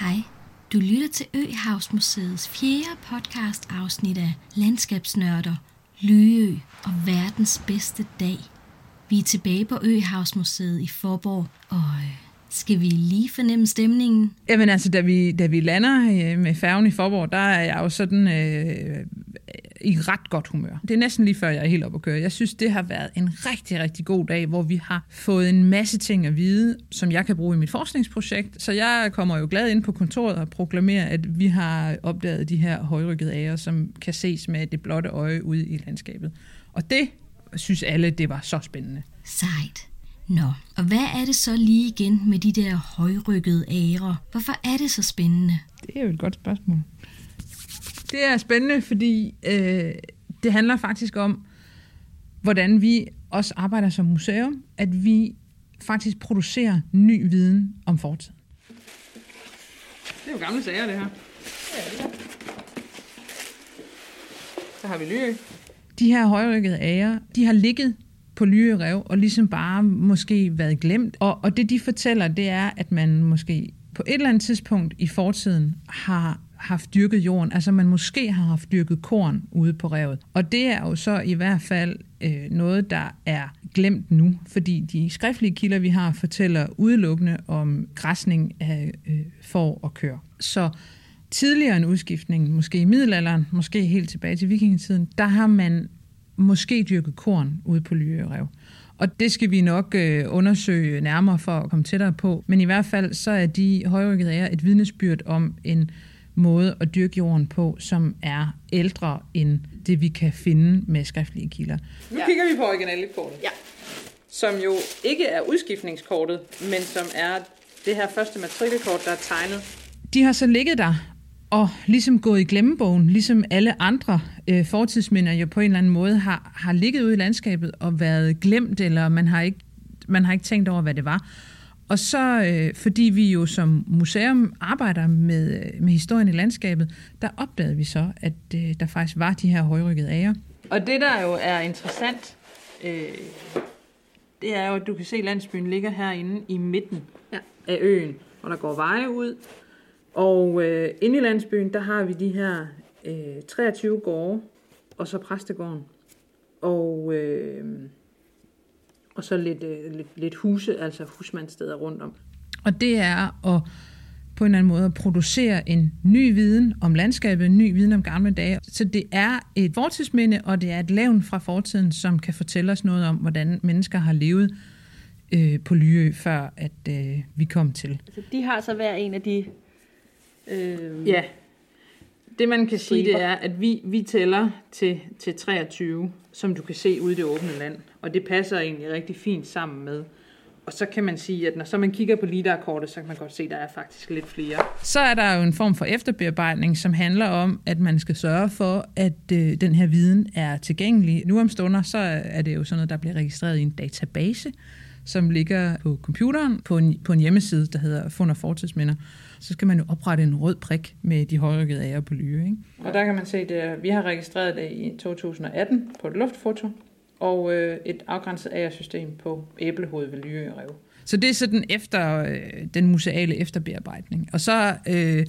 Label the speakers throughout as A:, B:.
A: Hej, du lytter til Øhavsmuseets fjerde podcast afsnit af Landskabsnørder, Lyø og verdens bedste dag. Vi er tilbage på Øhavsmuseet i Forborg, og øh, skal vi lige fornemme stemningen?
B: Jamen altså, da vi, da vi lander øh, med færgen i Forborg, der er jeg jo sådan øh, i ret godt humør. Det er næsten lige før, jeg er helt oppe at køre. Jeg synes, det har været en rigtig, rigtig god dag, hvor vi har fået en masse ting at vide, som jeg kan bruge i mit forskningsprojekt. Så jeg kommer jo glad ind på kontoret og proklamerer, at vi har opdaget de her højrykkede æger, som kan ses med det blotte øje ude i landskabet. Og det synes alle, det var så spændende.
A: Sejt. Nå, og hvad er det så lige igen med de der højrykkede ærer? Hvorfor er det så spændende?
B: Det er jo et godt spørgsmål. Det er spændende, fordi øh, det handler faktisk om, hvordan vi også arbejder som museum, at vi faktisk producerer ny viden om fortiden. Det er jo gamle sager, det her. Ja, Så har vi Lyø. De her højrykkede æger, de har ligget på Lyø Rev og ligesom bare måske været glemt. Og, og det, de fortæller, det er, at man måske på et eller andet tidspunkt i fortiden har haft dyrket jorden, altså man måske har haft dyrket korn ude på revet. Og det er jo så i hvert fald øh, noget, der er glemt nu, fordi de skriftlige kilder, vi har, fortæller udelukkende om græsning af øh, får og køer. Så tidligere en udskiftning, måske i middelalderen, måske helt tilbage til vikingetiden, der har man måske dyrket korn ude på Lyrerev. Og det skal vi nok øh, undersøge nærmere for at komme tættere på. Men i hvert fald så er de højrykkede ære et vidnesbyrd om en måde at dyrke jorden på, som er ældre end det, vi kan finde med skriftlige kilder. Nu ja. kigger vi på originalkortet, ja. som jo ikke er udskiftningskortet, men som er det her første matrikelkort, der er tegnet. De har så ligget der og ligesom gået i glemmebogen, ligesom alle andre øh, fortidsminder jo på en eller anden måde har, har ligget ude i landskabet og været glemt, eller man har ikke, man har ikke tænkt over, hvad det var. Og så, øh, fordi vi jo som museum arbejder med, øh, med historien i landskabet, der opdagede vi så, at øh, der faktisk var de her højrykkede æger. Og det, der jo er interessant, øh, det er jo, at du kan se, at landsbyen ligger herinde i midten ja. af øen, og der går veje ud. Og øh, inde i landsbyen, der har vi de her øh, 23 gårde, og så præstegården. Og... Øh, og så lidt, øh, lidt, lidt huse, altså husmandssteder rundt om. Og det er at på en eller anden måde at producere en ny viden om landskabet, en ny viden om gamle dage. Så det er et fortidsminde, og det er et levn fra fortiden, som kan fortælle os noget om, hvordan mennesker har levet øh, på Lyø, før at øh, vi kom til.
C: Altså, de har så hver en af de...
B: Øh, ja, det man kan sige, det er, at vi, vi tæller til, til 23, som du kan se ude i det åbne land. Og det passer egentlig rigtig fint sammen med. Og så kan man sige, at når så man kigger på LIDAR-kortet, så kan man godt se, at der er faktisk lidt flere. Så er der jo en form for efterbearbejdning, som handler om, at man skal sørge for, at øh, den her viden er tilgængelig. Nu om stunder, så er det jo sådan noget, der bliver registreret i en database, som ligger på computeren på en, på en hjemmeside, der hedder Fund og Fortidsminder så skal man jo oprette en rød prik med de højrykkede ære på lyre. Ikke? Og der kan man se, at vi har registreret det i 2018 på et luftfoto, og øh, et afgrænset æresystem på æblehoved ved Lyørev. Så det er sådan efter øh, den museale efterbearbejdning. Og så øh,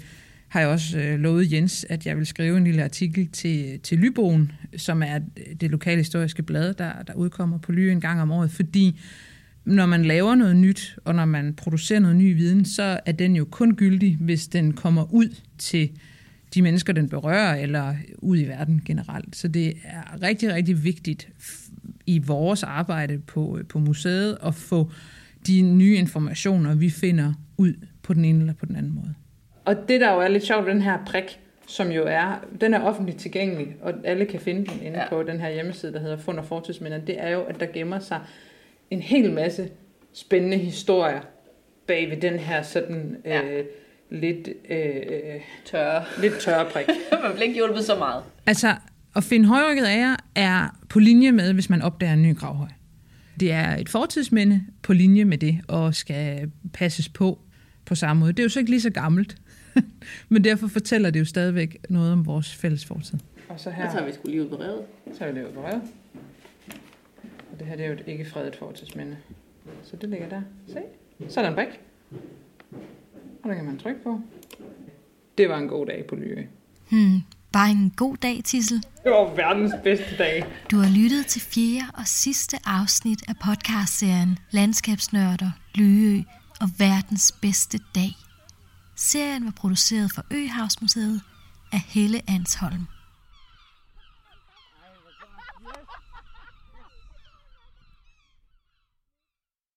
B: har jeg også øh, lovet Jens, at jeg vil skrive en lille artikel til, til Lybogen, som er det lokale historiske blad, der, der udkommer på Lyø en gang om året, fordi når man laver noget nyt, og når man producerer noget ny viden, så er den jo kun gyldig, hvis den kommer ud til de mennesker, den berører, eller ud i verden generelt. Så det er rigtig, rigtig vigtigt i vores arbejde på, på museet at få de nye informationer, vi finder ud på den ene eller på den anden måde. Og det, der jo er lidt sjovt, den her prik, som jo er, den er offentligt tilgængelig, og alle kan finde den inde ja. på den her hjemmeside, der hedder Fund og Fortidsminder, det er jo, at der gemmer sig en hel masse spændende historier bag ved den her sådan ja. øh, lidt øh,
C: tørre.
B: lidt tørre prik.
C: man bliver ikke hjulpet så meget.
B: Altså, at finde højrykket ære er på linje med, hvis man opdager en ny gravhøj. Det er et fortidsminde på linje med det, og skal passes på på samme måde. Det er jo så ikke lige så gammelt, men derfor fortæller det jo stadigvæk noget om vores fælles fortid.
C: Og så her... Så tager vi skulle lige ud på revet.
B: Så er vi lige ud på revet. Og det her det er jo et ikke fredet fortidsminde. Så det ligger der. Se. Så er der en brik. Og der kan man trykke på. Det var en god dag på Lyø.
A: Hmm, bare en god dag, Tissel.
B: Det var verdens bedste dag.
A: Du har lyttet til fjerde og sidste afsnit af podcastserien Landskabsnørder, Lyø og verdens bedste dag. Serien var produceret for Øhavsmuseet af Helle Ansholm.